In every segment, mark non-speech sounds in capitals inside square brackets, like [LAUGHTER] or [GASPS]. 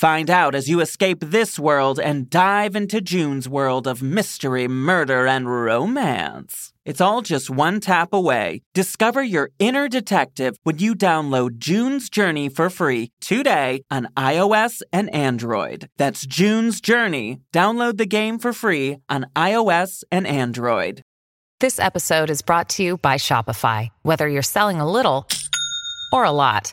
Find out as you escape this world and dive into June's world of mystery, murder, and romance. It's all just one tap away. Discover your inner detective when you download June's Journey for free today on iOS and Android. That's June's Journey. Download the game for free on iOS and Android. This episode is brought to you by Shopify. Whether you're selling a little or a lot,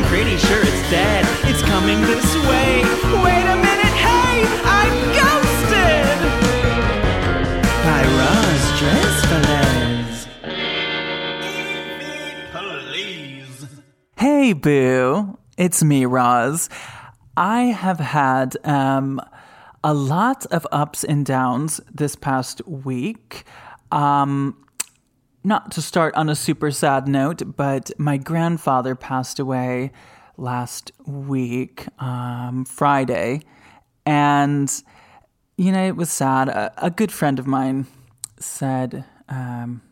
I'm pretty sure it's dead. It's coming this way. Wait a minute, hey, I'm ghosted! By Roz Dressfellas. Please. Hey, boo. It's me, Roz. I have had um, a lot of ups and downs this past week. Um, not to start on a super sad note, but my grandfather passed away last week, um, Friday. And, you know, it was sad. A, a good friend of mine said, um,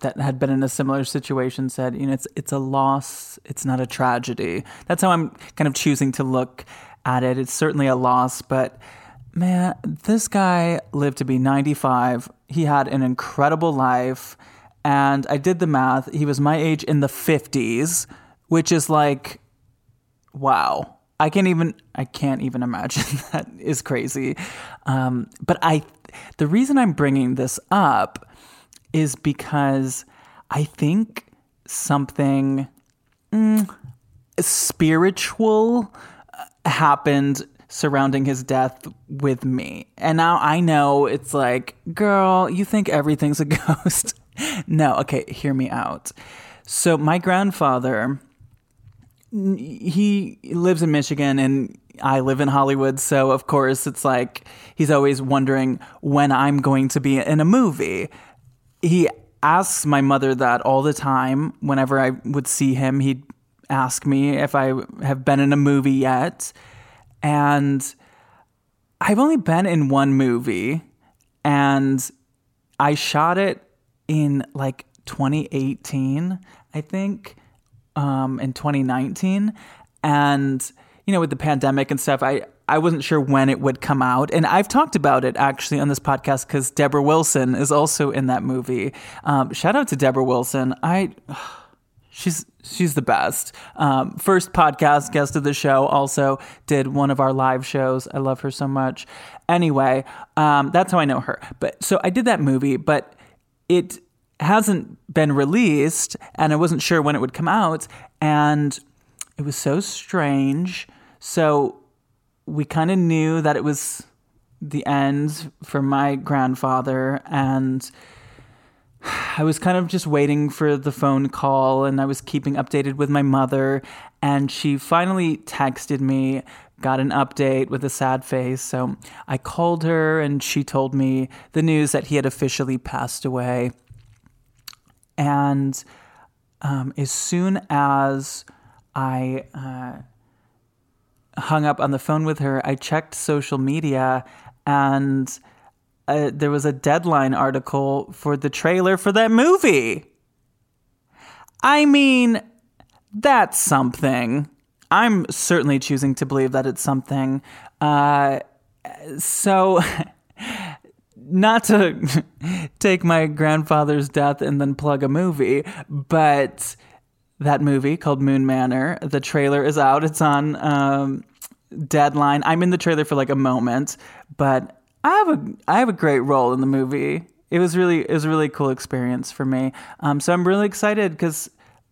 that had been in a similar situation said, you know, it's it's a loss, it's not a tragedy. That's how I'm kind of choosing to look at it. It's certainly a loss, but man, this guy lived to be 95. He had an incredible life and I did the math. He was my age in the 50s, which is like, wow. I can't even I can't even imagine [LAUGHS] that is crazy. Um, but I, the reason I'm bringing this up is because I think something mm, spiritual uh, happened surrounding his death with me. And now I know it's like, girl, you think everything's a [LAUGHS] ghost no, okay, hear me out. So my grandfather, he lives in Michigan and I live in Hollywood, so of course it's like he's always wondering when I'm going to be in a movie. He asks my mother that all the time. Whenever I would see him, he'd ask me if I have been in a movie yet. And I've only been in one movie, and I shot it in like 2018, I think, um, in 2019. And, you know, with the pandemic and stuff, I, I wasn't sure when it would come out. And I've talked about it actually on this podcast because Debra Wilson is also in that movie. Um, shout out to Debra Wilson. I. [SIGHS] She's she's the best. Um, first podcast guest of the show. Also did one of our live shows. I love her so much. Anyway, um, that's how I know her. But so I did that movie, but it hasn't been released and I wasn't sure when it would come out and it was so strange. So we kind of knew that it was the end for my grandfather, and I was kind of just waiting for the phone call, and I was keeping updated with my mother, and she finally texted me. Got an update with a sad face. So I called her and she told me the news that he had officially passed away. And um, as soon as I uh, hung up on the phone with her, I checked social media and uh, there was a deadline article for the trailer for that movie. I mean, that's something. I'm certainly choosing to believe that it's something. Uh, so, [LAUGHS] not to [LAUGHS] take my grandfather's death and then plug a movie, but that movie called Moon Manor, the trailer is out. It's on um, Deadline. I'm in the trailer for like a moment, but I have a I have a great role in the movie. It was really it was a really cool experience for me. Um, so I'm really excited because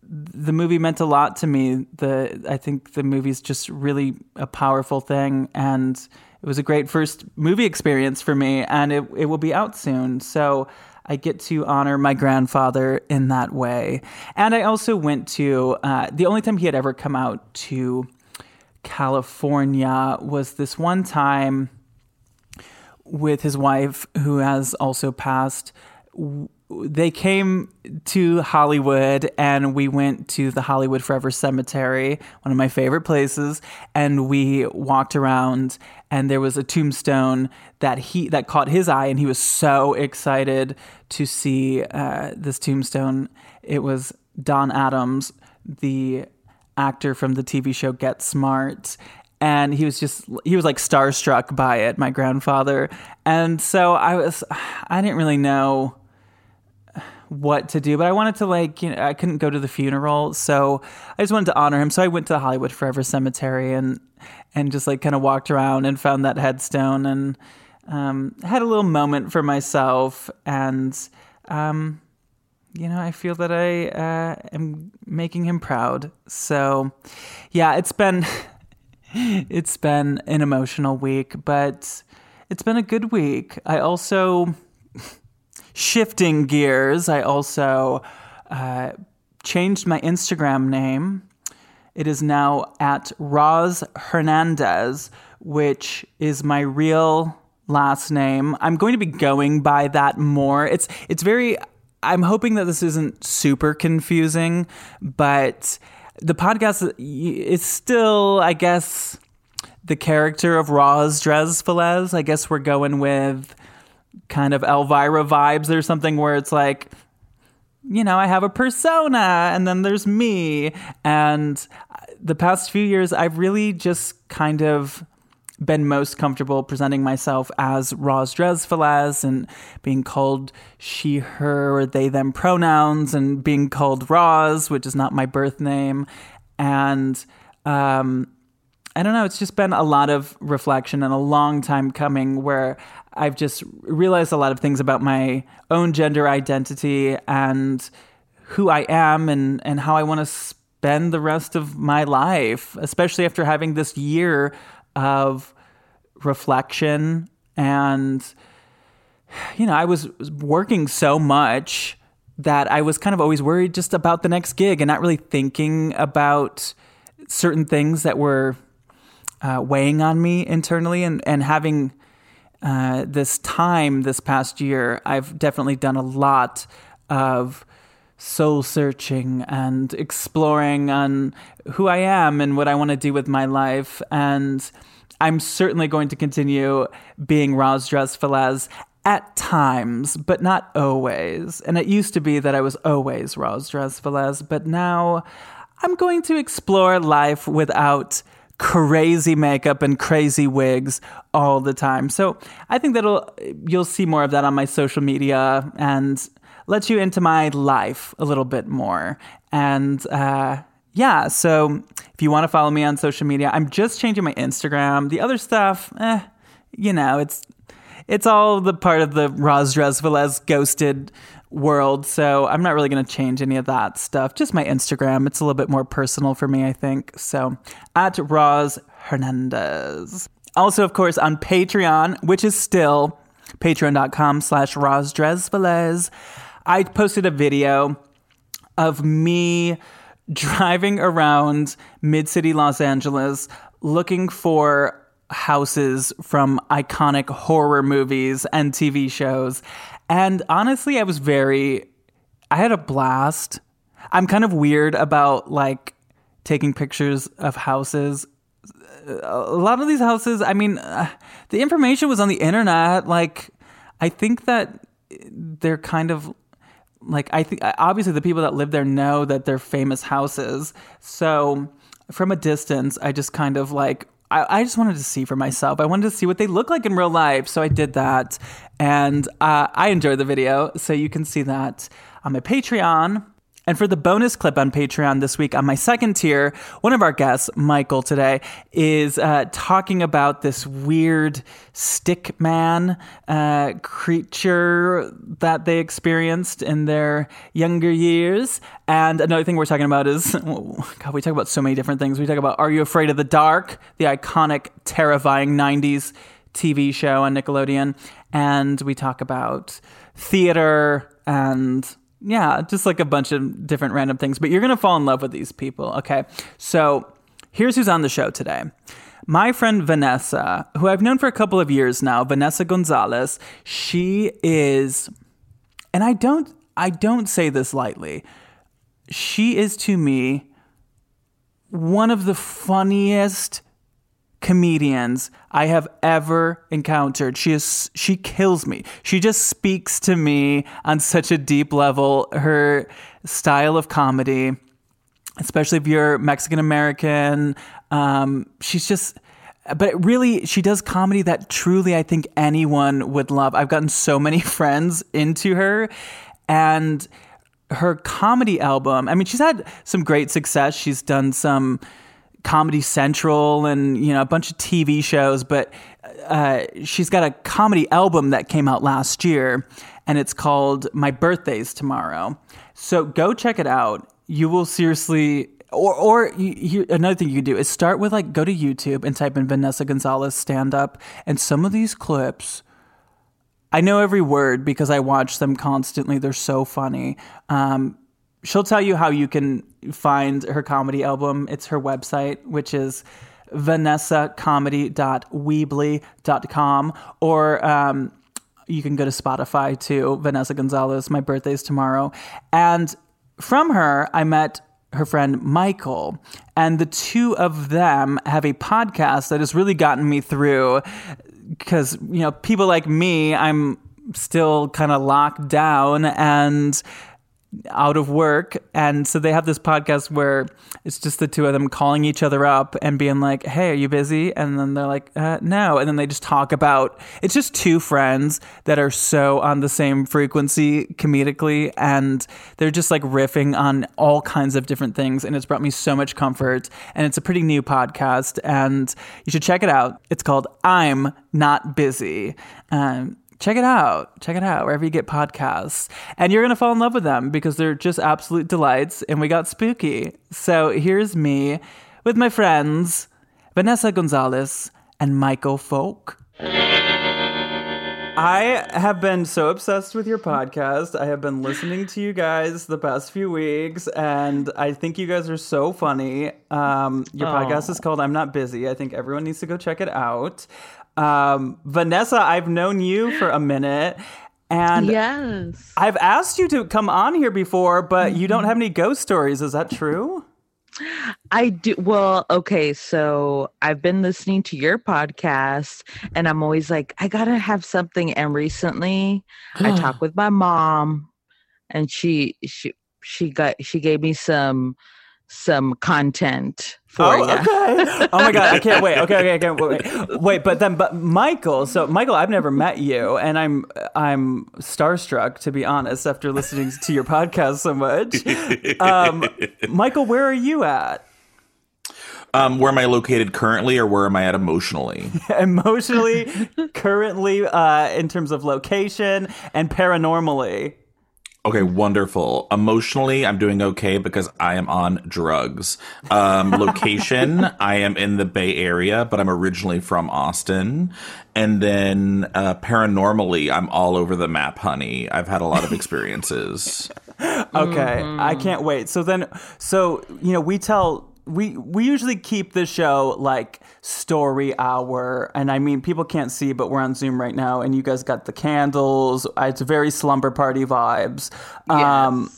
the movie meant a lot to me. The I think the movie's just really a powerful thing, and it was a great first movie experience for me. And it it will be out soon, so I get to honor my grandfather in that way. And I also went to uh, the only time he had ever come out to California was this one time with his wife, who has also passed they came to Hollywood and we went to the Hollywood Forever Cemetery, one of my favorite places, and we walked around and there was a tombstone that he that caught his eye and he was so excited to see uh, this tombstone. It was Don Adams, the actor from the TV show Get Smart, and he was just he was like starstruck by it my grandfather and so i was i didn't really know what to do, but I wanted to like, you know, I couldn't go to the funeral, so I just wanted to honor him. So I went to the Hollywood Forever Cemetery and and just like kind of walked around and found that headstone and um, had a little moment for myself. And um, you know, I feel that I uh, am making him proud. So yeah, it's been [LAUGHS] it's been an emotional week, but it's been a good week. I also shifting gears, I also uh, changed my Instagram name. It is now at Roz Hernandez, which is my real last name. I'm going to be going by that more. It's it's very I'm hoping that this isn't super confusing, but the podcast is still, I guess, the character of Roz Dres Velez. I guess we're going with kind of Elvira vibes. or something where it's like, you know, I have a persona and then there's me. And the past few years, I've really just kind of been most comfortable presenting myself as Roz Dresvelez and being called she, her, or they, them pronouns and being called Roz, which is not my birth name. And um, I don't know, it's just been a lot of reflection and a long time coming where I've just realized a lot of things about my own gender identity and who I am and, and how I want to spend the rest of my life, especially after having this year of reflection. And, you know, I was working so much that I was kind of always worried just about the next gig and not really thinking about certain things that were uh, weighing on me internally and, and having uh, this time this past year, I've definitely done a lot of soul searching and exploring on who I am and what I want to do with my life. And I'm certainly going to continue being Roz Dresfelez at times, but not always. And it used to be that I was always Roz Dresfelez, but now I'm going to explore life without crazy makeup and crazy wigs all the time. So I think that'll you'll see more of that on my social media and let you into my life a little bit more. And uh, yeah, so if you want to follow me on social media, I'm just changing my Instagram. The other stuff, eh, you know, it's it's all the part of the Roz Dresvelez ghosted world. So I'm not really going to change any of that stuff. Just my Instagram. It's a little bit more personal for me, I think. So at Roz Hernandez. Also, of course, on Patreon, which is still patreon.com slash rosdresvelez. I posted a video of me driving around mid city Los Angeles looking for houses from iconic horror movies and TV shows. And honestly, I was very, I had a blast. I'm kind of weird about like taking pictures of houses. A lot of these houses, I mean, uh, the information was on the internet. Like, I think that they're kind of like I think obviously the people that live there know that they're famous houses. So from a distance, I just kind of like I, I just wanted to see for myself. I wanted to see what they look like in real life. So I did that, and uh, I enjoyed the video. So you can see that on my Patreon. And for the bonus clip on Patreon this week, on my second tier, one of our guests, Michael, today, is uh, talking about this weird stick man uh, creature that they experienced in their younger years. And another thing we're talking about is [LAUGHS] God, we talk about so many different things. We talk about Are You Afraid of the Dark, the iconic, terrifying 90s TV show on Nickelodeon. And we talk about theater and yeah, just like a bunch of different random things. But you're going to fall in love with these people, okay? So here's who's on the show today. My friend Vanessa, who I've known for a couple of years now, Vanessa Gonzalez, she is, and I don't, I don't say this lightly. She is to me one of the funniest comedians I have ever encountered. She is she kills me. She just speaks to me on such a deep level. Her style of comedy, especially if you're Mexican American, um, she's just but really she does comedy that truly I think anyone would love. I've gotten so many [LAUGHS] friends into her and her comedy album. I mean, she's had some great success. She's done some Comedy Central and you know a bunch of TV shows, but uh, she's got a comedy album that came out last year, and it's called My Birthday's Tomorrow. So go check it out. You will seriously. Or, or you, you, another thing you can do is start with like go to YouTube and type in Vanessa Gonzalez stand up, and some of these clips I know every word because I watch them constantly. They're so funny. Um, she'll tell you how you can find her comedy album. It's her website, which is vanessacomedy.weebly.com or um, you can go to Spotify too. Vanessa Gonzalez, my birthday's tomorrow. And from her, I met her friend Michael. And the two of them have a podcast that has really gotten me through because, you know, people like me, I'm still kind of locked down and out of work. And so they have this podcast where it's just the two of them calling each other up and being like hey are you busy? And then they're like uh, no. And then they just talk about it's just two friends that are so on the same frequency comedically and they're just like riffing on all kinds of different things and it's brought me so much comfort and it's a pretty new podcast and you should check it out. It's called i'm not busy. Um, check it out. Check it out wherever you get podcasts. And you're going to fall in love with them because they're just absolute delights and we got spooky. So here's me with my friends, Vanessa Gonzalez and Michael Foulk. I have been so obsessed with your podcast. I have been listening to you guys the past few weeks, and I think you guys are so funny. Um, your Aww. podcast is called I'm Not Busy. I think everyone needs to go check it out. Um, Vanessa, I've known you for a minute. And yes. I've asked you to come on here before, but you don't mm-hmm. have any ghost stories. Is that true? I do. Well, okay. So I've been listening to your podcast and I'm always like, I got to have something. And recently I [GASPS] talked with my mom and she, she, she got, she gave me some some content for oh, you. okay. oh my god, I can't wait. Okay, okay, I can't wait. [LAUGHS] Wait, but then, but Michael. So Michael, I've never met you, and I'm I'm starstruck to be honest after listening to your podcast so much. Um, Michael, where are you at? Um, where am I located currently, or where am I at emotionally? [LAUGHS] emotionally, currently, uh, in terms of location and paranormally. Okay, wonderful. Emotionally, I'm doing okay because I am on drugs. Um, location, I am in the Bay Area, but I'm originally from Austin. And then uh, paranormally, I'm all over the map, honey. I've had a lot of experiences. [LAUGHS] okay, mm-hmm. I can't wait. So then, so you know, we tell we we usually keep the show like story hour and i mean people can't see but we're on zoom right now and you guys got the candles. It's very slumber party vibes. Yes. um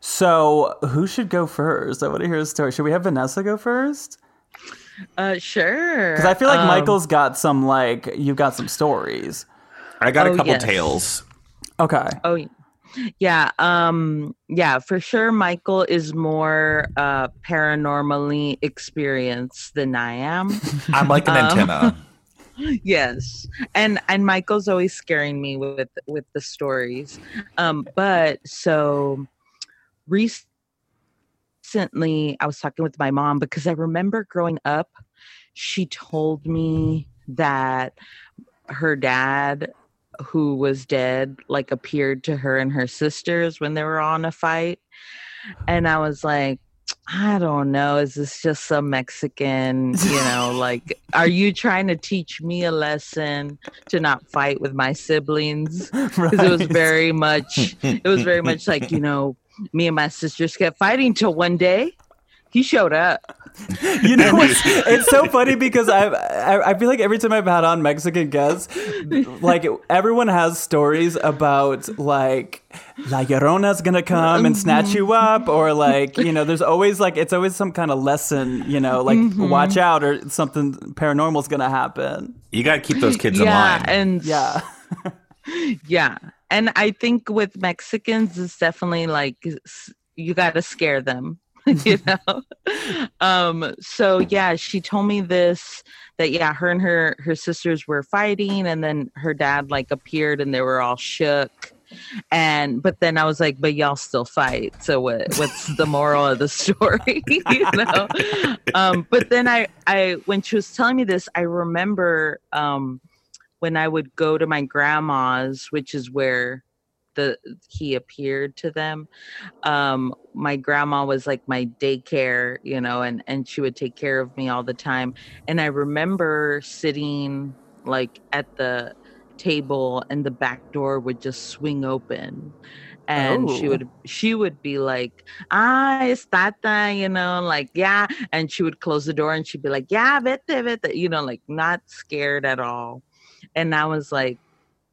so who should go first? I want to hear a story. Should we have vanessa go first? Uh sure. Because i feel like um, michael's got some like you've got some stories. I got oh, a couple yes. tales. Okay. Oh yeah, um, yeah, for sure. Michael is more uh, paranormally experienced than I am. [LAUGHS] I'm like an um, antenna. [LAUGHS] Yes, and and Michael's always scaring me with with the stories. Um, but so recently, I was talking with my mom because I remember growing up, she told me that her dad who was dead like appeared to her and her sisters when they were on a fight. And i was like i don't know. Is this just some mexican you know [LAUGHS] like are you trying to teach me a lesson to not fight with my siblings? [LAUGHS] Because right. it was very much it was very much like you [LAUGHS] know me and my sisters kept fighting till one day he showed up [LAUGHS] you know, it's, it's so funny because I, I I feel like every time I've had on Mexican guests, like everyone has stories about like La Llorona's gonna come and snatch you up, or like you know, there's always like it's always some kind of lesson, you know, like mm-hmm. watch out or something paranormal's gonna happen. You gotta keep those kids yeah, in line. And yeah. [LAUGHS] yeah. And I think with Mexicans, it's definitely like you got to scare them [LAUGHS] you know? Um so yeah she told me this that yeah her and her her sisters were fighting and then her dad like appeared and they were all shook. And but then i was like but y'all still fight so what what's the moral of the [LAUGHS] story? [LAUGHS] You know? Um but then i i when she was telling me this i remember um when i would go to my grandma's which is where the he appeared to them. Um my grandma was like my daycare you know and and she would take care of me all the time. And i remember sitting like at the table and the back door would just swing open. And oh. she would she would be like ah it's tata you know like yeah. And she would close the door and she'd be like yeah vete vete you know like not scared at all. And i was like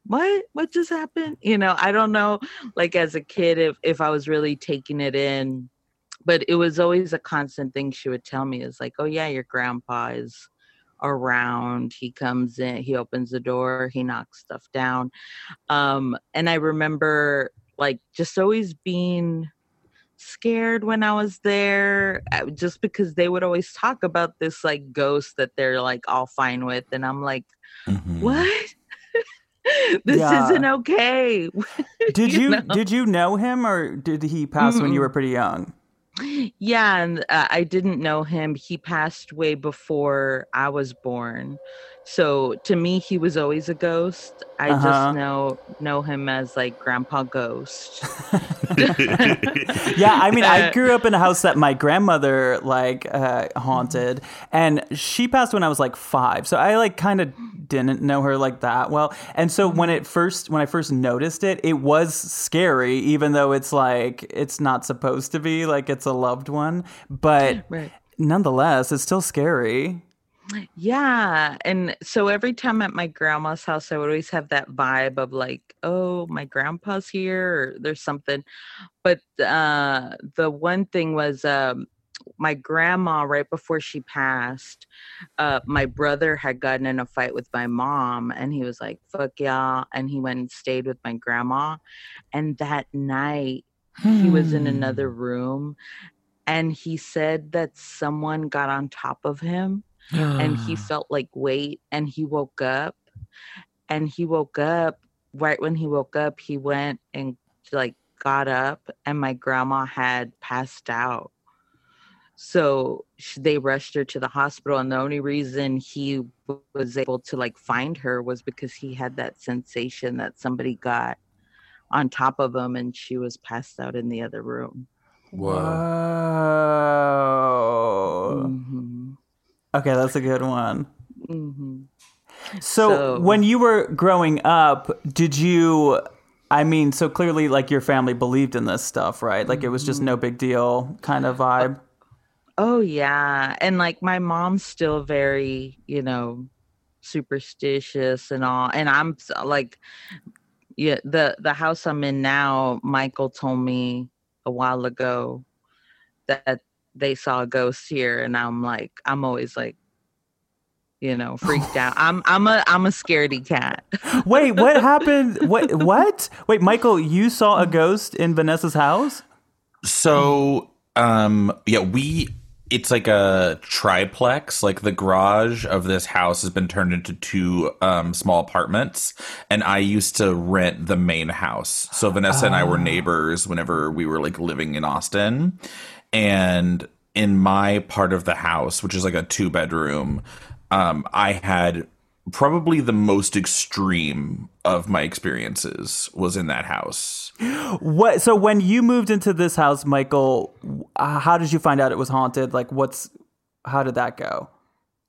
what? What just happened? You know i don't know like as a kid if if i was really taking it in but it was always a constant thing she would tell me is like oh yeah your grandpa is around. He comes in he opens the door he knocks stuff down. Um and i remember like just always being scared when i was there uh, just because they would always talk about this like ghost that they're like all fine with and i'm like mm-hmm. what [LAUGHS] this yeah. isn't okay. [LAUGHS] did you, you know? did you know him or did he pass mm when you were pretty young? Yeah, and uh, I didn't know him. He passed way before I was born. So to me, he was always a ghost. I uh-huh. just know know him as like Grandpa Ghost. [LAUGHS] yeah, I mean, I grew up in a house that my grandmother like uh, haunted, and she passed when I was like five. So I like kind of didn't know her like that well. And so when it first when I first noticed it, it was scary, even though it's like it's not supposed to be like it's a loved one, but. Right. Nonetheless, it's still scary. Yeah. And so every time at my grandma's house, I would always have that vibe of like, oh, my grandpa's here, or there's something. But uh, the one thing was um, my grandma, right before she passed, uh, my brother had gotten in a fight with my mom, and he was like, fuck y'all. And he went and stayed with my grandma. And that night, he was in another hmm. room and he said that someone got on top of him and he [SIGHS] felt like weight and he woke up and he woke up right when he woke up he went and like got up and my grandma had passed out so they rushed her to the hospital and the only reason he was able to like find her was because he had that sensation that somebody got on top of him and she was passed out in the other room. Whoa. Mhm. Okay, that's a good one. Mhm. So, So- when you were growing up, did you I mean, so clearly like your family believed in this stuff, right? Like it was just no big deal kind of vibe. Oh yeah, and like my mom's still very, you know, superstitious and all. And I'm like, yeah, the the house I'm in now. Michael told me a while ago that they saw a ghost here, and I'm like, I'm always like, you know, freaked out. I'm I'm a I'm a scaredy cat. [LAUGHS] Wait, what happened? What what? Wait, Michael, you saw a ghost in Vanessa's house? So, um, yeah, we. It's like a triplex. Like the garage of this house has been turned into two um, small apartments, and I used to rent the main house. So Vanessa and I were neighbors whenever we were like living in Austin, and in my part of the house, which is like a two bedroom, um, I had probably the most extreme of my experiences was in that house. What so when you moved into this house, Michael, uh, how did you find out it was haunted? Like what's how did that go?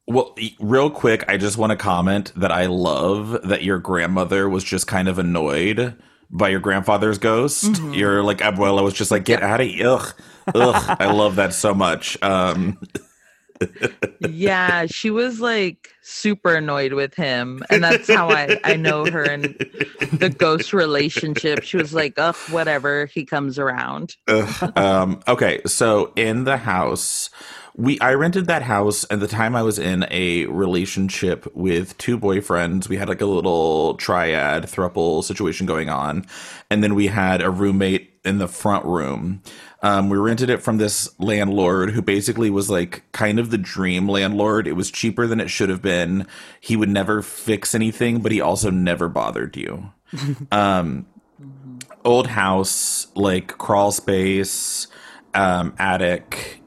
Well, real quick, I just want to comment that I love that your grandmother was just kind of annoyed by your grandfather's ghost. You're like Abuela was just like, get out of here. Ugh. Ugh. I love that so much. Um, [LAUGHS] yeah, she was like super annoyed with him, and that's how I I know her and the ghost relationship. She was like, "Ugh, whatever, he comes around." Um, okay, so in the house, we I rented that house at the time I was in a relationship with two boyfriends. We had like a little triad thruple situation going on, and then we had a roommate in the front room. Um, we rented it from this landlord who basically was like kind of the dream landlord. It was cheaper than it should have been. He would never fix anything, but he also never bothered you [LAUGHS] old house, like crawl space, um, attic,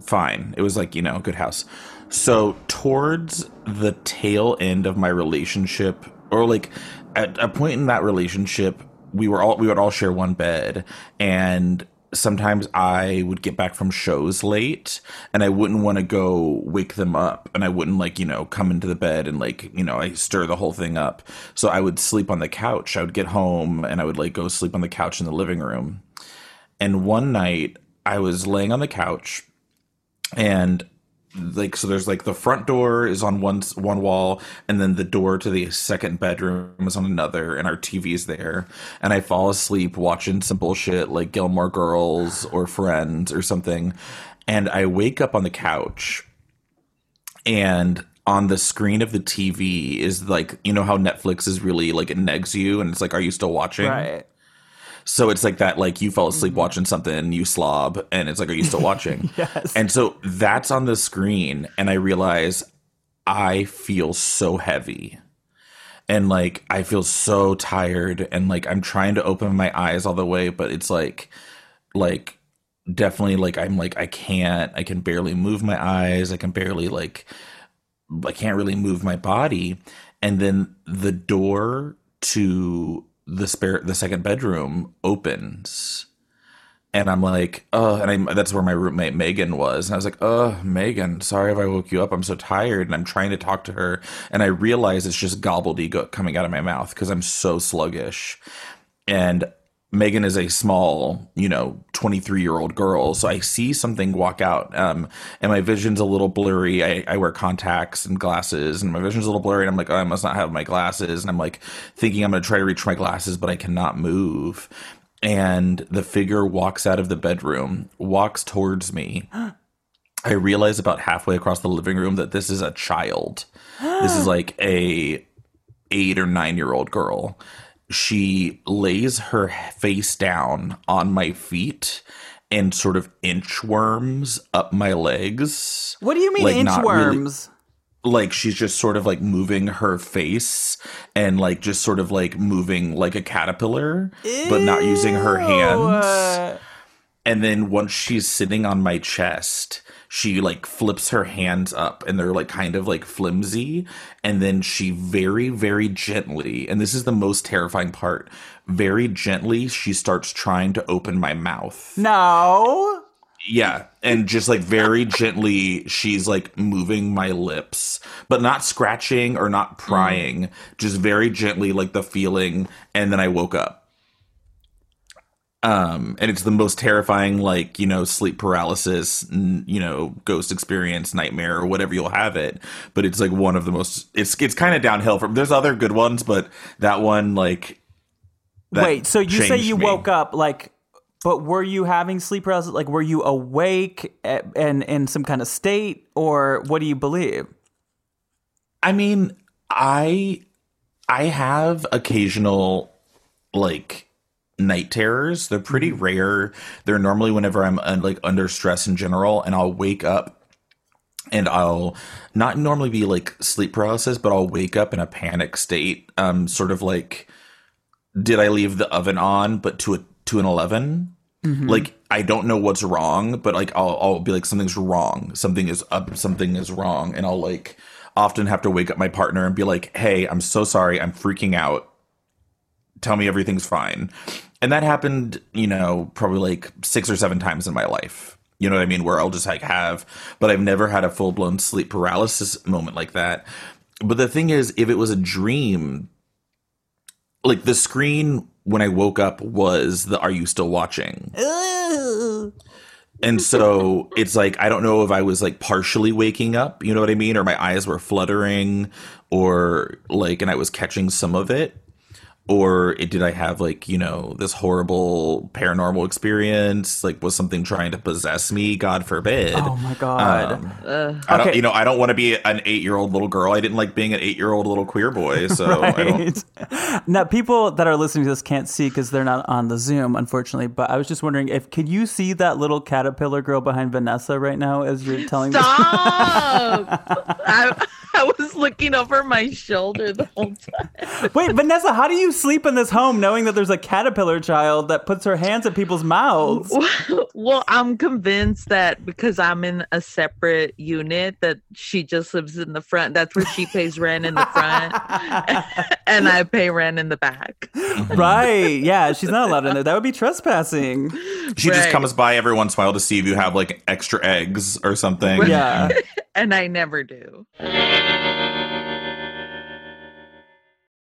fine. It was like, you know, a good house. So towards the tail end of my relationship, or like at a point in that relationship, we were all we would all share one bed and sometimes I would get back from shows late and I wouldn't want to go wake them up and I wouldn't like, you know, come into the bed and like, you know, I stir the whole thing up. So I would sleep on the couch. I would get home and I would like go sleep on the couch in the living room. And one night I was laying on the couch and like so there's like the front door is on one one wall and then the door to the second bedroom is on another and our TV's there. And I fall asleep watching some bullshit like Gilmore Girls or Friends or something. And I wake up on the couch and on the screen of the TV is like you know how Netflix is really like it negs you and it's like are you still watching? Right. So it's like that, like you fell asleep mm-hmm. watching something, you slob, and it's like, are you still watching? [LAUGHS] Yes. And so that's on the screen, and I realize I feel so heavy. And like I feel so tired, and like I'm trying to open my eyes all the way, but it's like, like definitely like I'm like I can't, I can barely move my eyes, I can barely like, I can't really move my body, and then the door to the spare the second bedroom opens and I'm like, oh, and I, that's where my roommate Megan was. And I was like, oh, Megan, sorry if I woke you up. I'm so tired. And I'm trying to talk to her. And I realize it's just gobbledygook coming out of my mouth because I'm so sluggish. And Megan is a small, you know, 23 year old girl. So I see something walk out. Um, and my vision's a little blurry. I, I wear contacts and glasses, and my vision's a little blurry. And I'm like, oh, I must not have my glasses. And I'm like thinking I'm going to try to reach my glasses, but I cannot move and the figure walks out of the bedroom, walks towards me. I realize about halfway across the living room that this is a child. this is like a 8 or 9 year old girl. She lays her face down on my feet and sort of inchworms up my legs. What do you mean Like, really- inchworms? like she's just sort of like moving her face and like just sort of like moving like a caterpillar but not using her hands and then once she's sitting on my chest she like flips her hands up and they're like kind of like flimsy and then she very very gently and this is the most terrifying part very gently she starts trying to open my mouth. No. yeah and just like very gently she's like moving my lips but not scratching or not prying mm. just very gently like the feeling and then i woke up um and it's the most terrifying like you know sleep paralysis n- you know ghost experience nightmare or whatever you'll have it but it's like one of the most it's it's kind of downhill from there's other good ones but that one like that Wait, so you say you me. woke up like but were you having sleep paralysis? Like were you awake and in some kind of state or what do you believe? I mean, I I have occasional like night terrors. They're pretty rare. They're normally whenever I'm uh, like under stress in general and I'll wake up and I'll not normally be like sleep paralysis, but I'll wake up in a panic state. Um sort of like did I leave the oven on but to a to an 11? Like I don't know what's wrong, but like I'll I'll be like something's wrong. Something is up, something is wrong and I'll like often have to wake up my partner and be like, "Hey, I'm so sorry. I'm freaking out. Tell me everything's fine." And that happened, you know, probably like 6 or 7 times in my life. You know what I mean? Where I'll just like have, but I've never had a full blown sleep paralysis moment like that. But the thing is, if it was a dream, like the screen when I woke up was the "Are you still watching?" And so it's like I don't know if I was like partially waking up, you know what I mean, or my eyes were fluttering, or like, and I was catching some of it, or it, did I have like you know this horrible paranormal experience? Like, was something trying to possess me? God forbid. Oh my god. Um, I don't, Okay. you know, I don't want to be an eight-year-old little girl. I didn't like being an eight-year-old little queer boy. [LAUGHS] So I don't. Right. [LAUGHS] Now, people that are listening to this can't see because they're not on the Zoom, unfortunately. But I was just wondering if can you see that little caterpillar girl behind Vanessa right now as you're telling me? Stop! [LAUGHS] I, I was looking over my shoulder the whole time. Wait, Vanessa, how do you sleep in this home knowing that there's a caterpillar child that puts her hands at people's mouths? [LAUGHS] well, I'm convinced that because I'm in a separate unit, that she just lives in the front. That's where she pays rent in the front, [LAUGHS] and I pay rent in the back. Mm-hmm. right? Yeah, she's not allowed in there. That would be trespassing. She just comes by every once in a while to see if you have like extra eggs or something. Yeah. [LAUGHS] And I never do.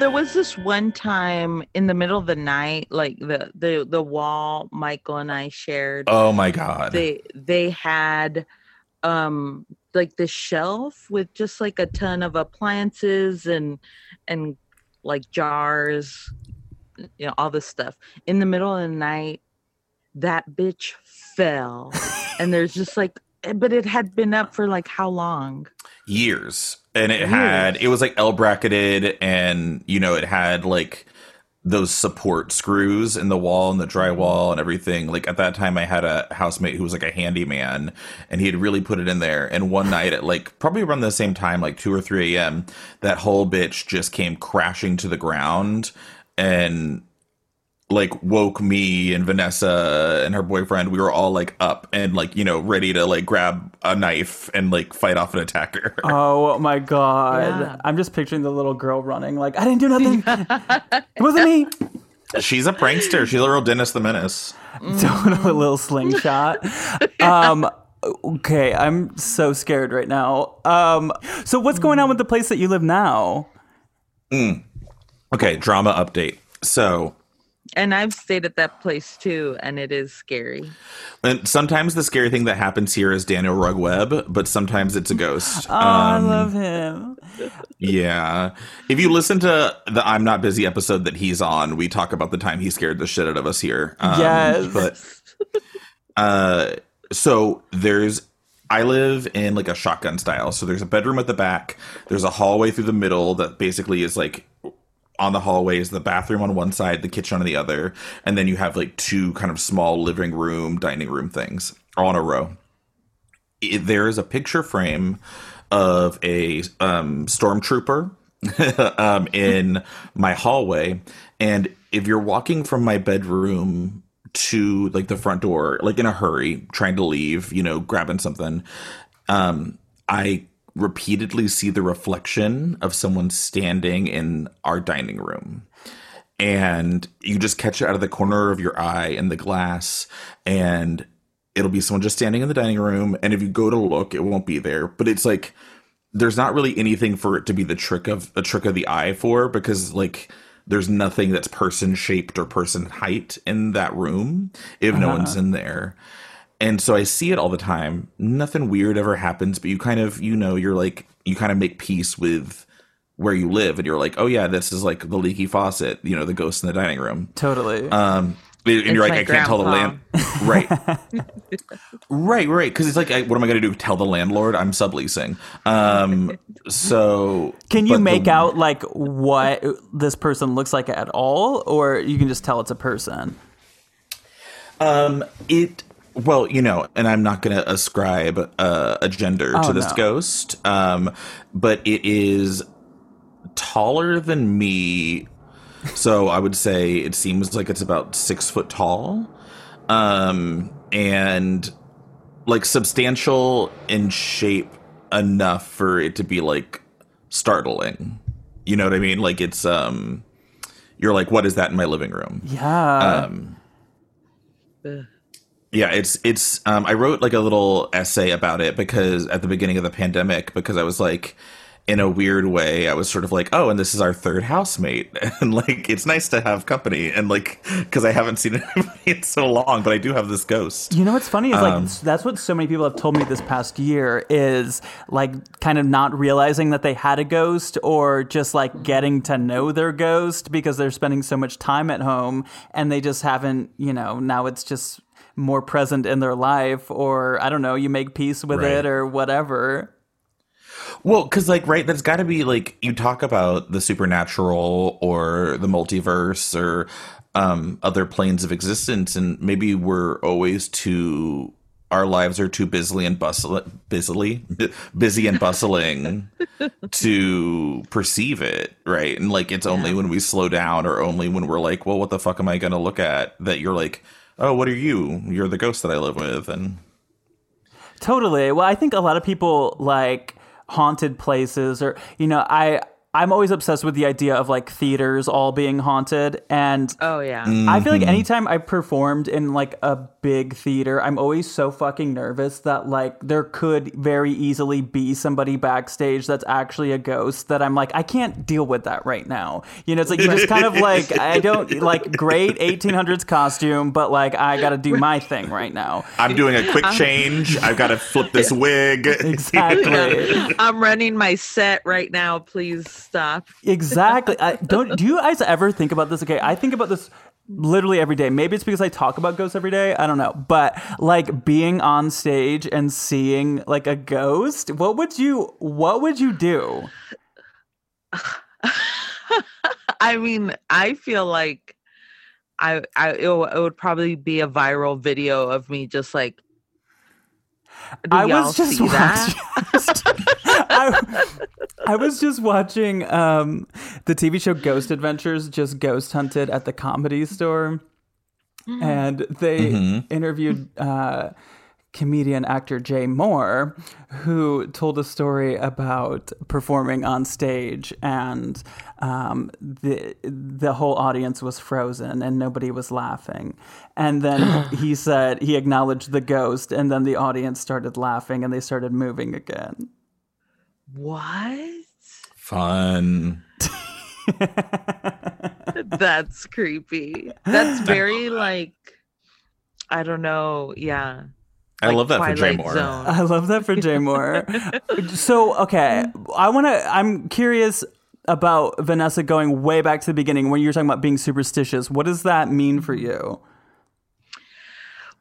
There was this one time in the middle of the night, like the the the wall Michael and I shared. Oh my god. They they had um like the shelf with just like a ton of appliances and and like jars, you know, all this stuff. In the middle of the night, that bitch fell. [LAUGHS] and there's just like eh, but it had been up for like how long? years and it had it was like L bracketed and you know it had like those support screws in the wall and the drywall and everything. Like at that time i had a housemate who was like a handyman and he had really put it in there. And one night at like probably around the same time like 2 or 3 a.m that whole bitch just came crashing to the ground and like woke me and Vanessa and her boyfriend. We were all like up and like you know ready to like grab a knife and like fight off an attacker. [LAUGHS] Oh my god! Yeah. I'm just picturing the little girl running. Like I didn't do nothing. [LAUGHS] it wasn't me. She's a prankster. She's a real Dennis the Menace. [LAUGHS] Doing a little slingshot. Um. Okay, I'm so scared right now. Um. So what's going on with the place that you live now? Okay, drama update. So And I've stayed at that place too, and it is scary. And sometimes the scary thing that happens here is Daniel Rugg Webb, but sometimes it's a ghost. [LAUGHS] Oh, I love him. Yeah. If you listen to the I'm Not Busy episode that he's on, we talk about the time he scared the shit out of us here. Um, Yes. But uh so there's I live in like a shotgun style. So there's a bedroom at the back, there's a hallway through the middle that basically is like on the hallways, the bathroom on one side, the kitchen on the other, and then you have like two kind of small living room, dining room things in a row. It- there is a picture frame of a um, stormtrooper [LAUGHS] um, in my hallway, and if you're walking from my bedroom to like the front door, like in a hurry, trying to leave, you know, grabbing something, um, I repeatedly see the reflection of someone standing in our dining room. And you just catch it out of the corner of your eye in the glass, and it'll be someone just standing in the dining room. And if you go to look, it won't be there. But it's like there's not really anything for it to be the trick of a trick of the eye for because like there's nothing that's person shaped or person height in that room if no uh-huh. one's in there. And so I see it all the time. Nothing weird ever happens, but you kind of, you know, you're like, you kind of make peace with where you live, and you're like, oh yeah, this is like the leaky faucet, you know, the ghost in the dining room. Totally. Um, and you're like, my I can't tell the grandpa. land, right, [LAUGHS] right, right, because it's like, I, what am I going to do? Tell the landlord I'm subleasing? Um, so can you but the- make out like what this person looks like at all, or you can just tell it's a person? Um, it well, you know, and I'm not going to ascribe uh, a gender Oh, to this no. ghost, um, but it is taller than me. So I would say it seems like it's about six foot tall, um, and like substantial in shape enough for it to be like startling. You know what I mean? Like it's um, you're like, what is that in my living room? Yeah. Um, Ugh. Yeah, it's it's um I wrote like a little essay about it because at the beginning of the pandemic because I was like in a weird way I was sort of like, "Oh, and this is our third housemate." [LAUGHS] And like it's nice to have company and like cuz I haven't seen [LAUGHS] it in so long, but I do have this ghost. You know what's funny is like Um, that's what so many people have told me this past year is like kind of not realizing that they had a ghost or just like getting to know their ghost because they're spending so much time at home and they just haven't, you know, now it's just more present in their life or I don't know, you make peace with Right. it or whatever. Well, because like right, that's got to be like you talk about the supernatural or the multiverse or um, other planes of existence, and maybe we're always too. Our lives are too busily and bustle, busily, [LAUGHS] busy and bustling to perceive it, right? And like it's only when we slow down, or only when we're like, "Well, what the fuck am I going to look at?" That you're like, "Oh, what are you? You're the ghost that I live with," and Totally. Well, I think a lot of people like haunted places or you know, I I'm always obsessed with the idea of like theaters all being haunted. And Oh yeah. Mm-hmm. I feel like anytime I performed in like a big theater, I'm always so fucking nervous that like there could very easily be somebody backstage that's actually a ghost that I'm like, I can't deal with that right now. You know, it's like you just kind of like, I don't like great 1800s costume, but like I got to do my thing right now. I'm doing a quick change. I've got to flip this wig. [LAUGHS] Exactly. [LAUGHS] I'm running my set right now. Please stop. Exactly. I [LAUGHS] don't do you guys ever think about this? Okay, I think about this literally every day. Maybe it's because I talk about ghosts every day. I don't know. But like being on stage and seeing like a ghost, what would you what would you do? [LAUGHS] I mean, I feel like I, I it, w- it would probably be a viral video of me just like. I was just see that? [LAUGHS] watching I, I was just watching um the TV show Ghost Adventures just ghost hunted at the comedy store. And they interviewed uh comedian actor Jay Mohr, who told a story about performing on stage, and um, the the whole audience was frozen and nobody was laughing. And then [GASPS] he said he acknowledged the ghost, and then the audience started laughing and they started moving again. What? Fun. [LAUGHS] That's creepy. That's very like. I don't know. Yeah. I like love that for Jay Twilight Mohr. Zone. I love that for Jay Mohr. [LAUGHS] so, okay, I want to. I'm curious about Vanessa going way back to the beginning when you were talking about being superstitious. What does that mean for you?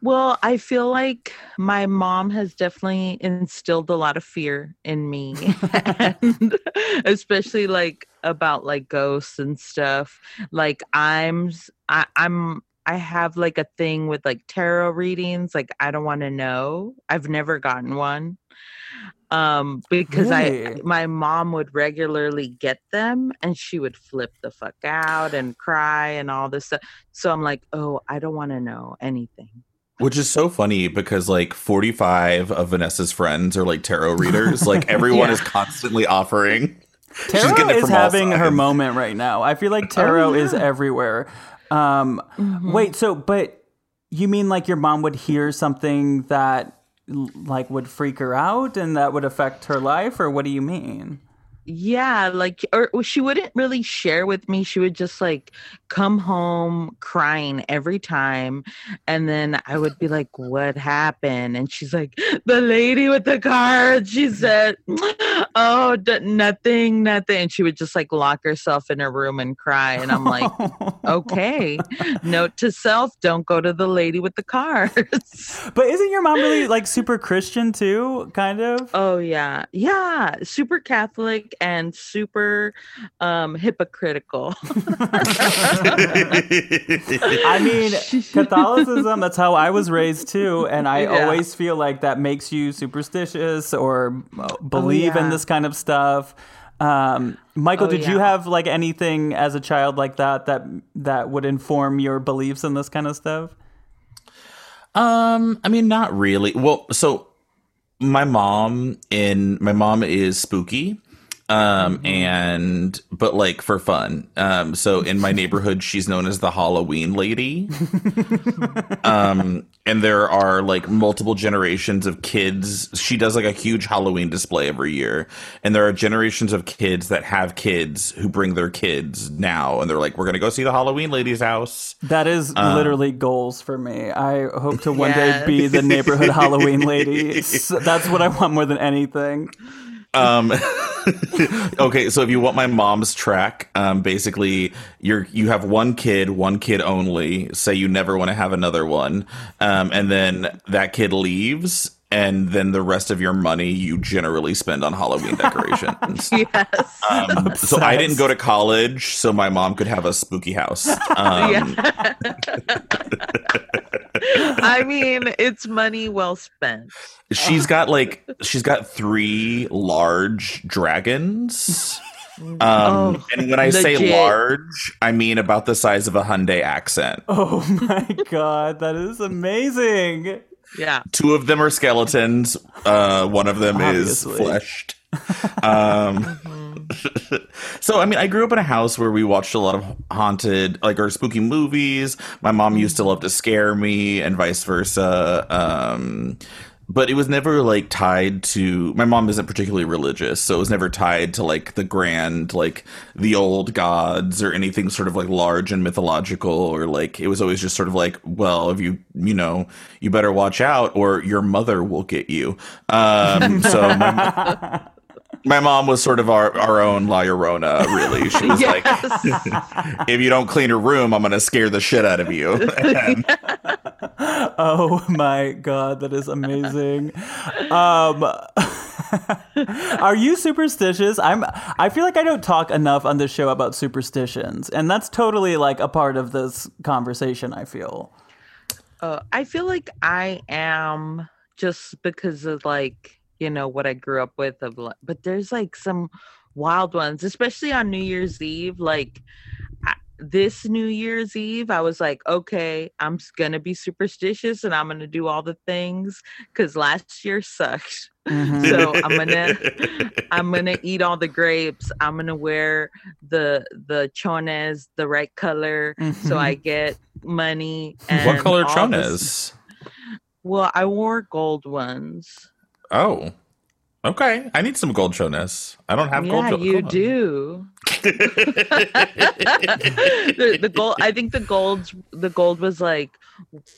Well, I feel like my mom has definitely instilled a lot of fear in me, [LAUGHS] and [LAUGHS] especially like about like ghosts and stuff. Like I'm, I'm, I have like a thing with like tarot readings. Like I don't want to know. I've never gotten one, um, because I my mom would regularly get them, and she would flip the fuck out and cry and all this stuff. So I'm like, oh, I don't want to know anything. Which is so funny because like 45 of Vanessa's friends are like tarot readers. Like [LAUGHS] everyone Yeah. is constantly offering. She's Tarot getting it is from having her moment right now. I feel like tarot is yeah. everywhere. Um, Mhm. Wait, so but you mean like your mom would hear something that like would freak her out and that would affect her life, or what do you mean? Yeah, like, or or she wouldn't really share with me. She would just like come home crying every time. And then I would be like, What happened? And she's like, The lady with the cards. She said, Oh, d- nothing, nothing. And she would just like lock herself in her room and cry. And I'm like, [LAUGHS] Okay, note to self don't go to the lady with the cards. [LAUGHS] But isn't your mom really like super Christian too? Kind of. Oh yeah. Yeah. Super Catholic and super um hypocritical. [LAUGHS] I mean, Catholicism, that's how I was raised too. And I Yeah. always feel like that makes you superstitious or uh, believe in yeah. this kind of stuff. Um, Micheal, Oh, did you have like anything as a child like that that that would inform your beliefs in this kind of stuff? Um, I mean, not really. Well, so my mom in my mom is spooky. Um, and but like for fun. Um, so in my neighborhood, she's known as the Halloween lady. um, and there are like multiple generations of kids. She does like a huge Halloween display every year, and there are generations of kids that have kids who bring their kids now, and they're like, "We're gonna go see the Halloween lady's house." That is Um, literally goals for me. I hope to one day be the [LAUGHS] neighborhood Halloween lady. [LAUGHS] That's what I want more than anything. Um, [LAUGHS] okay, so if you want my mom's track, um, basically you're you have one kid, one kid only. Say you never want to have another one, um, and then that kid leaves, and then the rest of your money you generally spend on Halloween decorations. [LAUGHS] yes. Um, so I didn't go to college, so my mom could have a spooky house. [LAUGHS] Um, yeah. [LAUGHS] I mean, it's money well spent. She's got like she's got three large dragons. Um, Oh, and when I say large, I mean about the size of a Hyundai accent. Oh my god, that is amazing. Yeah. Two of them are skeletons. Uh, one of them Obviously. is fleshed. Um, [LAUGHS] so I mean, I grew up in a house where we watched a lot of haunted, like or spooky movies. My mom used to love to scare me, and vice versa. Um, but it was never like tied to my mom isn't particularly religious so it was never tied to like the grand like the old gods or anything sort of like large and mythological or like it was always just sort of like well if you you know you better watch out or your mother will get you. Um so my, [LAUGHS] [LAUGHS] my mom was sort of our, our own La Llorona, really. She was like, if you don't clean your room, I'm going to scare the shit out of you. [LAUGHS] And- Oh my god, that is amazing. Um, [LAUGHS] are you superstitious? I'm. I feel like I don't talk enough on this show about superstitions, and that's totally like a part of this conversation. I feel. Uh, I feel like I am just because of like you know what I grew up with of but there's like some wild ones, especially on New Year's Eve. Like I, this New Year's Eve, I was like, okay, I'm gonna be superstitious and I'm gonna do all the things because last year sucked. [LAUGHS] Mhm. So I'm gonna I'm gonna eat all the grapes. I'm gonna wear the the chones the right color so I get money. And what color chones? this- Well, I wore gold ones. Oh, okay. I need some gold chones. I don't have yeah, gold. you gold- do. the, the gold. I think the gold. The gold was like,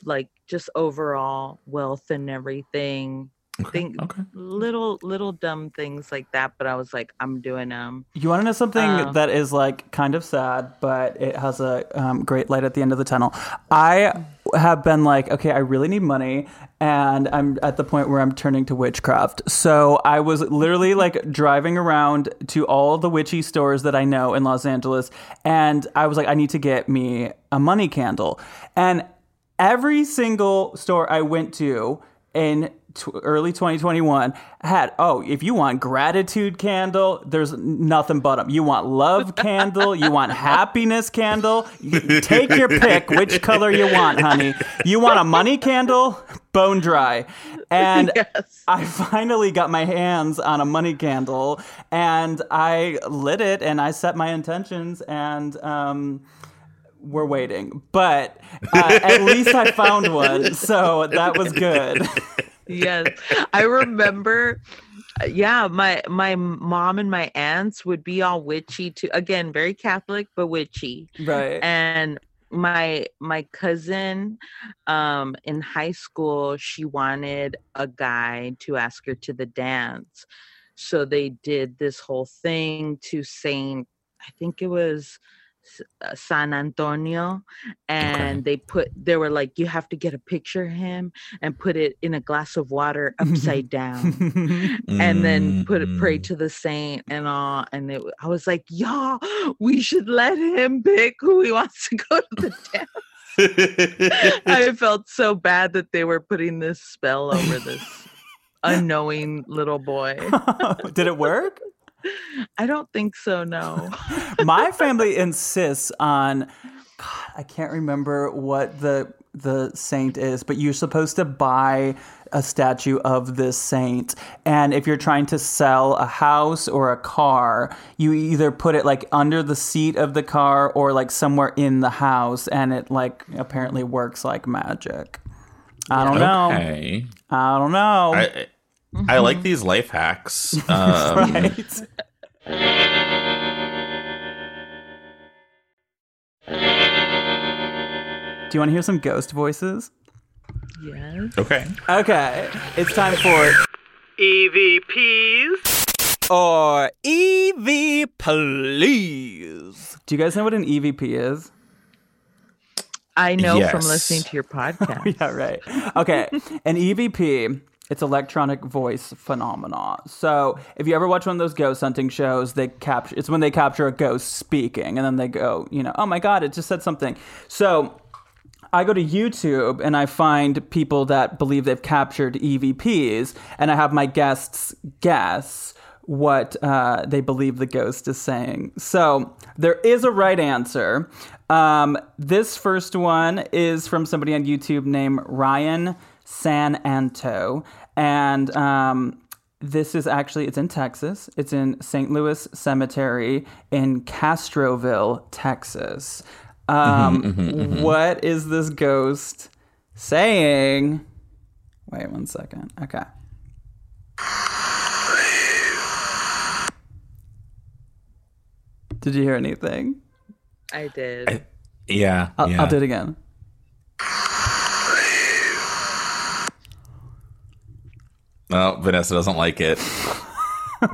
like just overall wealth and everything. Think Okay. little little dumb things like that, but I was like, I'm doing them. You want to know something Um, that is like kind of sad, but it has a um, great light at the end of the tunnel. I have been like, okay, I really need money, and I'm at the point where I'm turning to witchcraft. So I was literally like driving around to all the witchy stores that I know in Los Angeles, and I was like, I need to get me a money candle, and every single store I went to in t- early 2021 had oh if you want gratitude candle there's nothing but them you want love [LAUGHS] candle you want happiness candle You- take your pick which color you want honey you want a money candle bone dry and [LAUGHS] Yes. I finally got my hands on a money candle and I lit it and I set my intentions and um, we're waiting. But uh, at least I found one, so that was good. [LAUGHS] yes. I remember yeah my my mom and my aunts would be all witchy too. Again very catholic but witchy. Right. and my my cousin um in high school she wanted a guy to ask her to the dance. So they did this whole thing to saint i think it was san antonio and they put they were like you have to get a picture of him and put it in a glass of water upside [LAUGHS] down and then put it pray Mm. to the saint and all and it i was like y'all we should let him pick who he wants to go to the [LAUGHS] dance i felt so bad that they were putting this spell over this [LAUGHS] unknowing little boy Did it work? I don't think so no [LAUGHS] My family insists on. God, I can't remember what the the saint is, but you're supposed to buy a statue of this saint. And if you're trying to sell a house or a car, you either put it like under the seat of the car or like somewhere in the house, and it like apparently works like magic. I don't know. I don't know. I, I like these life hacks. [LAUGHS] Um, right? Do you want to hear some ghost voices? yes Okay. Okay, it's time for EVPs or EV Please. Do you guys know what an EVP is? i know from listening to your [LAUGHS] podcast yeah, right. Okay, an EVP. It's electronic voice phenomena. So if you ever watch one of those ghost hunting shows, they capture. It's when they capture a ghost speaking, and then they go, you know, oh my god, it just said something. So I go to YouTube and I find people that believe they've captured EVPs, and I have my guests guess what uh, they believe the ghost is saying. So there is a right answer. Um, this first one is from somebody on YouTube named Ryan San Anto, and um, this is actually it's in Texas. It's in St. Louis Cemetery in Castroville, Texas. Um, what is this ghost saying? Wait one second. Okay. Did you hear anything? I did. Yeah. I'll, yeah. I'll do it again. No, Vanessa doesn't like it.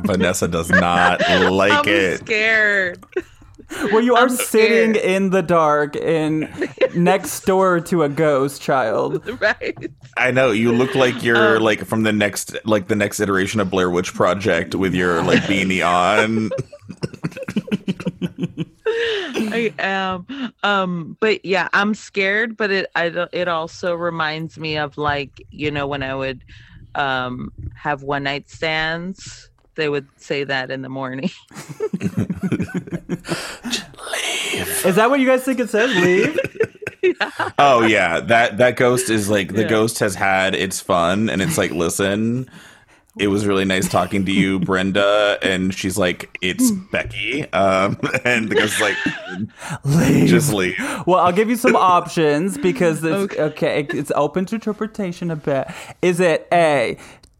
Vanessa does not [LAUGHS] like I'm it. scared. Well, you are I'm sitting scared. in the dark in [LAUGHS] next door to a ghost child. right. I know you look like you're like from the next like the next iteration of Blair Witch Project with your like beanie on. [LAUGHS] I am. Um, but yeah, I'm scared, but it I it also reminds me of like, you know, when I would um have one night stands, they would say that in the morning. [LAUGHS] Is that what you guys think it says? Leave? [LAUGHS] Oh yeah, that that ghost is like the ghost has had its fun and it's like, listen, it was really nice talking to you, Brenda, and she's like, it's Becky, um, [LAUGHS] and the ghost is like, Leave. just leave. Well, I'll give you some options because it's okay. it's open to interpretation a bit. Is it A,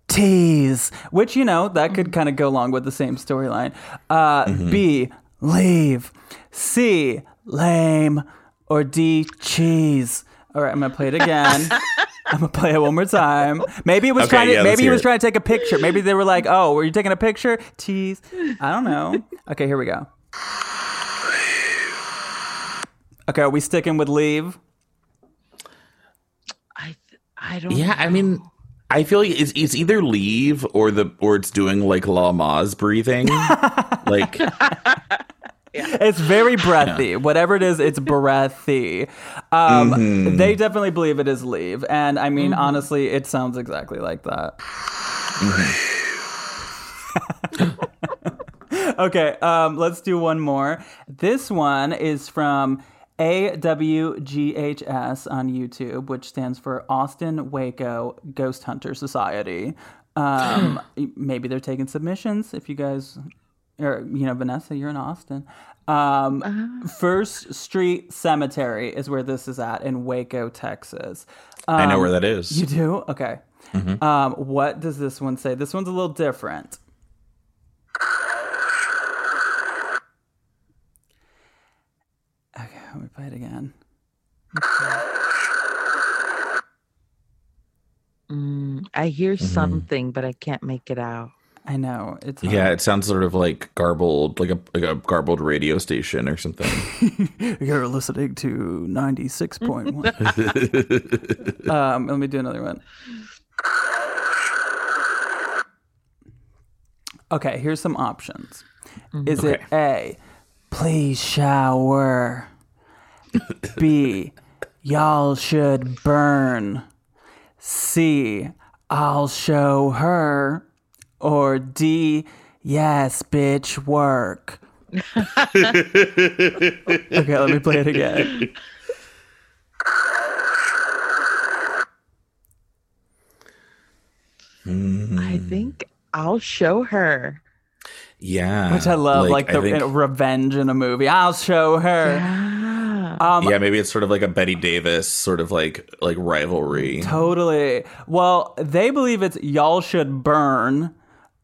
tease, which you know that could kind of go along with the same storyline. Uh, B, leave. C, lame, or D, cheese. All right, I'm gonna play it again. [LAUGHS] I'm gonna play it one more time. Maybe it was Okay, trying to. yeah, maybe he was it. trying to take a picture. Maybe they were like, "Oh, were you taking a picture?" Tease. I don't know. Okay, here we go. Okay, are we sticking with leave? I I don't Yeah, I mean, I feel like it's, it's either leave or the or it's doing like Lamaze breathing, [LAUGHS] like It's very [LAUGHS] breathy. Whatever it is, it's breathy. Um, Mm-hmm. They definitely believe it is leave, and I mean, honestly, it sounds exactly like that. [SIGHS] okay, um, let's do one more. This one is from AWGHS on YouTube, which stands for Austin Waco Ghost Hunter Society. Um, [GASPS] maybe they're taking submissions. If you guys, or you know, Vanessa, you're in Austin. Um, First Street Cemetery is where this is at in Waco, Texas. I know where that is. You do? Okay. Um, what does this one say? This one's a little different. Okay, let me play it again. Mm, I hear something, but I can't make it out. I know it's Yeah, it sounds sort of like garbled, like a like a garbled radio station or something. [LAUGHS] You're listening to ninety six point one. [LAUGHS] um, let me do another one. Okay, here's some options. Is it A, please shower? B, y'all should burn? C, I'll show her? Or D, yes, bitch, work? [LAUGHS] okay, let me play it again. I think I'll show her. Yeah, Which I love, like, the think- revenge in a movie. I'll show her. Ah, yeah, maybe it's sort of like a Bette Davis sort of like like rivalry. Totally. Well, they believe it's y'all should burn.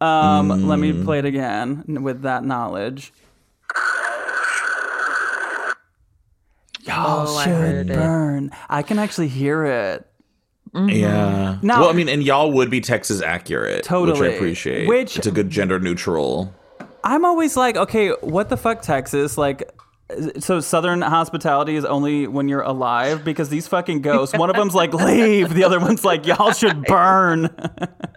Um, Let me mm. play it again with that knowledge. Y'all Oh, I should heard it. burn. I can actually hear it. Mm-hmm. Yeah. Mm-hmm. Now- well, I mean, and y'all would be Texas accurate, totally, which I appreciate. Which- it's a good gender neutral. I'm always like, okay, what the fuck, Texas? Like, so Southern hospitality is only when you're alive because these fucking ghosts. One of them's like, leave. The other one's like, y'all should [LAUGHS] burn.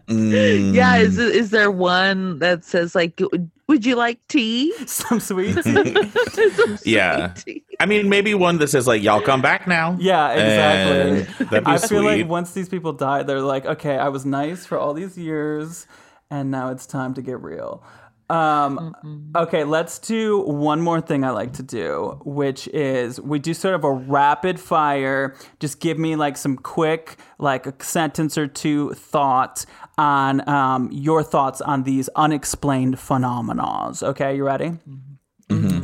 Mm. Yeah, is it- is there one that says like, would you like tea? [LAUGHS] [LAUGHS] Some sweet. Some Yeah. sweet tea. I mean, maybe one that says like "Y'all come back now." Yeah, exactly. That'd be I sweet. feel like once these people die, they're like, okay, I was nice for all these years, and now it's time to get real. Um, okay, let's do one more thing I like to do, which is we do sort of a rapid fire. Just give me like some quick, like a sentence or two thought on um, your thoughts on these unexplained phenomena. Okay, you ready?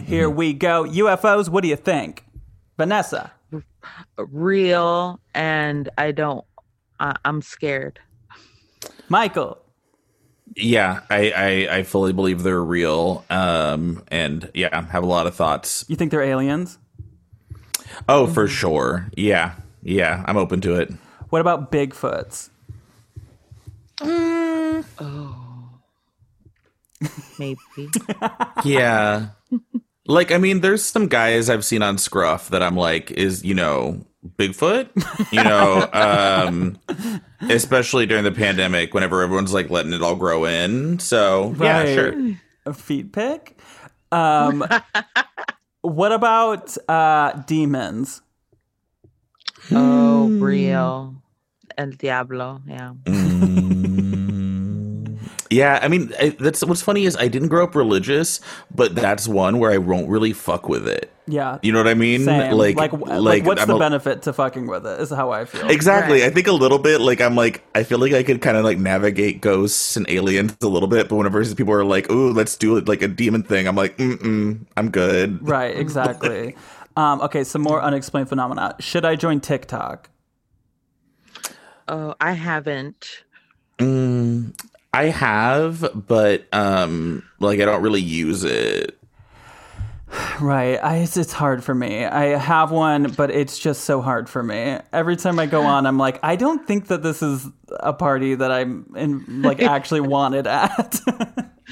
Here we go. UFOs, what do you think? Vanessa. Real, and I don't. I I'm scared. Micheal. Yeah, I, I I fully believe they're real. Um, and yeah, have a lot of thoughts. You think they're aliens? Oh, for sure. Yeah, yeah, I'm open to it. What about Bigfoots? Mm. Oh, Maybe. [LAUGHS] Yeah. like, I mean, there's some guys I've seen on Scruff that I'm like, is, you know, Bigfoot? You know, [LAUGHS] um, especially during the pandemic whenever everyone's like letting it all grow in. So, yeah, sure. A feet pick? Um, [LAUGHS] what about uh, demons? oh, real. El Diablo. Yeah. Yeah, I mean, I, that's what's funny is I didn't grow up religious, but that's one where I won't really fuck with it. Yeah. You know what I mean? Same. Like, like, like, what's I'm the a- benefit to fucking with it? Is how I feel. Exactly. Right. I think a little bit like I'm like I feel like I could kind of like navigate ghosts and aliens a little bit, but whenever people are like, "Ooh, let's do it like a demon thing," I'm like, "Mm, mm, I'm good." Right. Exactly. [LAUGHS] um, okay. Some more unexplained phenomena. Should I join TikTok? Oh, I haven't. I have, but um, like I don't really use it. Right. I, it's, it's hard for me. I have one, but it's just so hard for me. Every time I go on, I'm like, I don't think that this is a party that I'm in, like [LAUGHS] actually wanted at.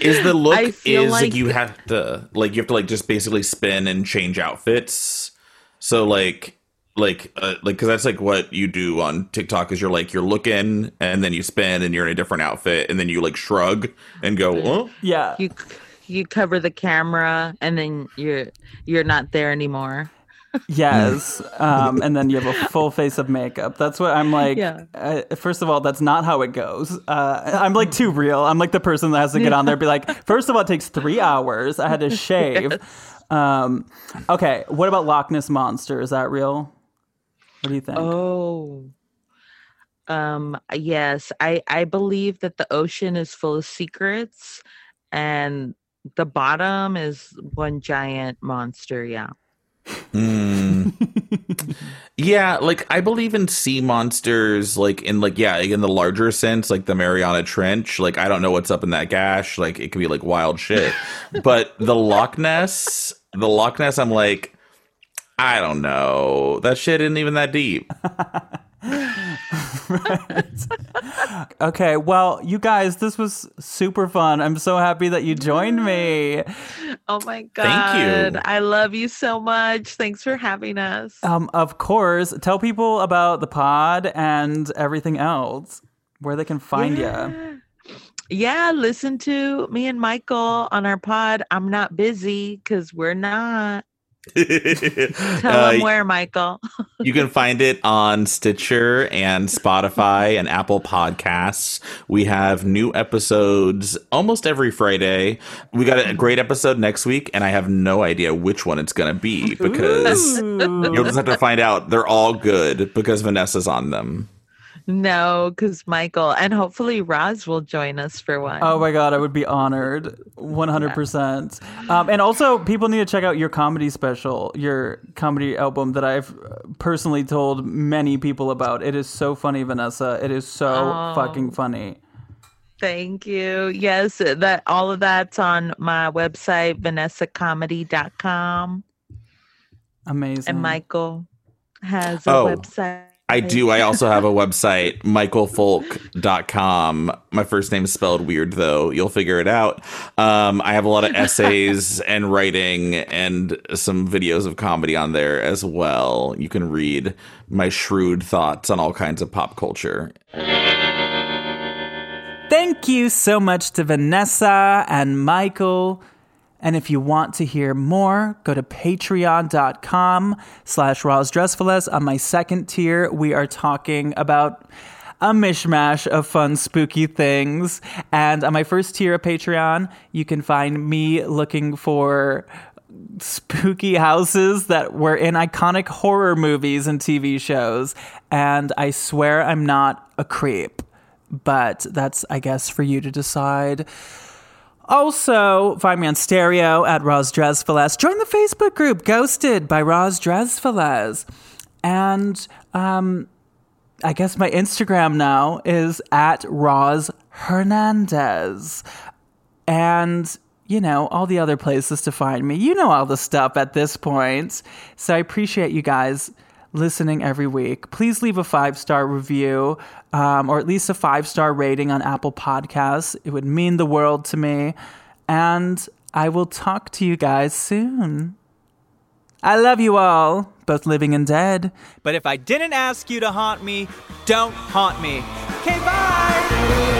Is the look is like, like- you have to like you have to like just basically spin and change outfits. So like like uh, like because that's like what you do on TikTok is you're like you're looking and then you spin and you're in a different outfit and then you like shrug and go, oh. yeah. You you cover the camera and then you're you're not there anymore. Yes. [LAUGHS] Um, and then you have a full face of makeup. That's what I'm like. Yeah. Uh, first of all, that's not how it goes. Uh, I'm like too real. I'm like the person that has to get on there and be like, [LAUGHS] first of all, it takes three hours. I had to shave. [LAUGHS] Um, okay. What about Loch Ness Monster? Is that real? What do you think? Oh. Um yes, I I believe that the ocean is full of secrets and the bottom is one giant monster, yeah. [LAUGHS] Yeah, like I believe in sea monsters, like in like yeah, in the larger sense, like the Mariana Trench. Like I don't know what's up in that gash. Like it could be like wild shit. but the Loch Ness, the Loch Ness, I'm like, I don't know. That shit isn't even that deep. [LAUGHS] Okay. Well, you guys, this was super fun. I'm so happy that you joined me. Oh my god. Thank you. I love you so much. Thanks for having us. Um, of course, tell people about the pod and everything else, where they can find you. yeah. Yeah, listen to me and Micheal on our pod. I'm not busy because we're not. [LAUGHS] Tell Uh, them where, Micheal. [LAUGHS] You can find it on Stitcher and Spotify and Apple Podcasts. We have new episodes almost every Friday. We got a great episode next week, and I have no idea which one it's going to be because [LAUGHS] you'll just have to find out. They're all good because Vanessa's on them. No, because Micheal and hopefully Roz will join us for one. Oh my god, I would be honored, one hundred percent. Um, and also, people need to check out your comedy special, your comedy album that I've personally told many people about. It is so funny, Vanessa. It is so Oh. fucking funny. Thank you. Yes, that all of that's on my website, vanessacomedy.com. Amazing. And Micheal has a Oh, website. I do. I also have a [LAUGHS] website, michealfoulk.com. My first name is spelled weird, though. You'll figure it out. Um, I have a lot of [LAUGHS] essays and writing and some videos of comedy on there as well. You can read my shrewd thoughts on all kinds of pop culture. Thank you so much to Vanessa and Micheal. And if you want to hear more, go to patreon.com slash Dressfullest. On my second tier, we are talking about a mishmash of fun, spooky things. And on my first tier of Patreon, you can find me looking for spooky houses that were in iconic horror movies and TV shows. And I swear I'm not a creep. but that's, I guess, for you to decide. Also, find me on stereo at Roz Dresfeles. Join the Facebook group Ghosted by Roz Dresfeles. And um, I guess my Instagram now is at Roz Hernandez. And, you know, all the other places to find me. You know all the stuff at this point. So I appreciate you guys listening every week. Please leave a five star review um, or at least a five star rating on Apple Podcasts. It would mean the world to me. And I will talk to you guys soon. I love you all, both living and dead. But if I didn't ask you to haunt me, don't haunt me. Okay, bye!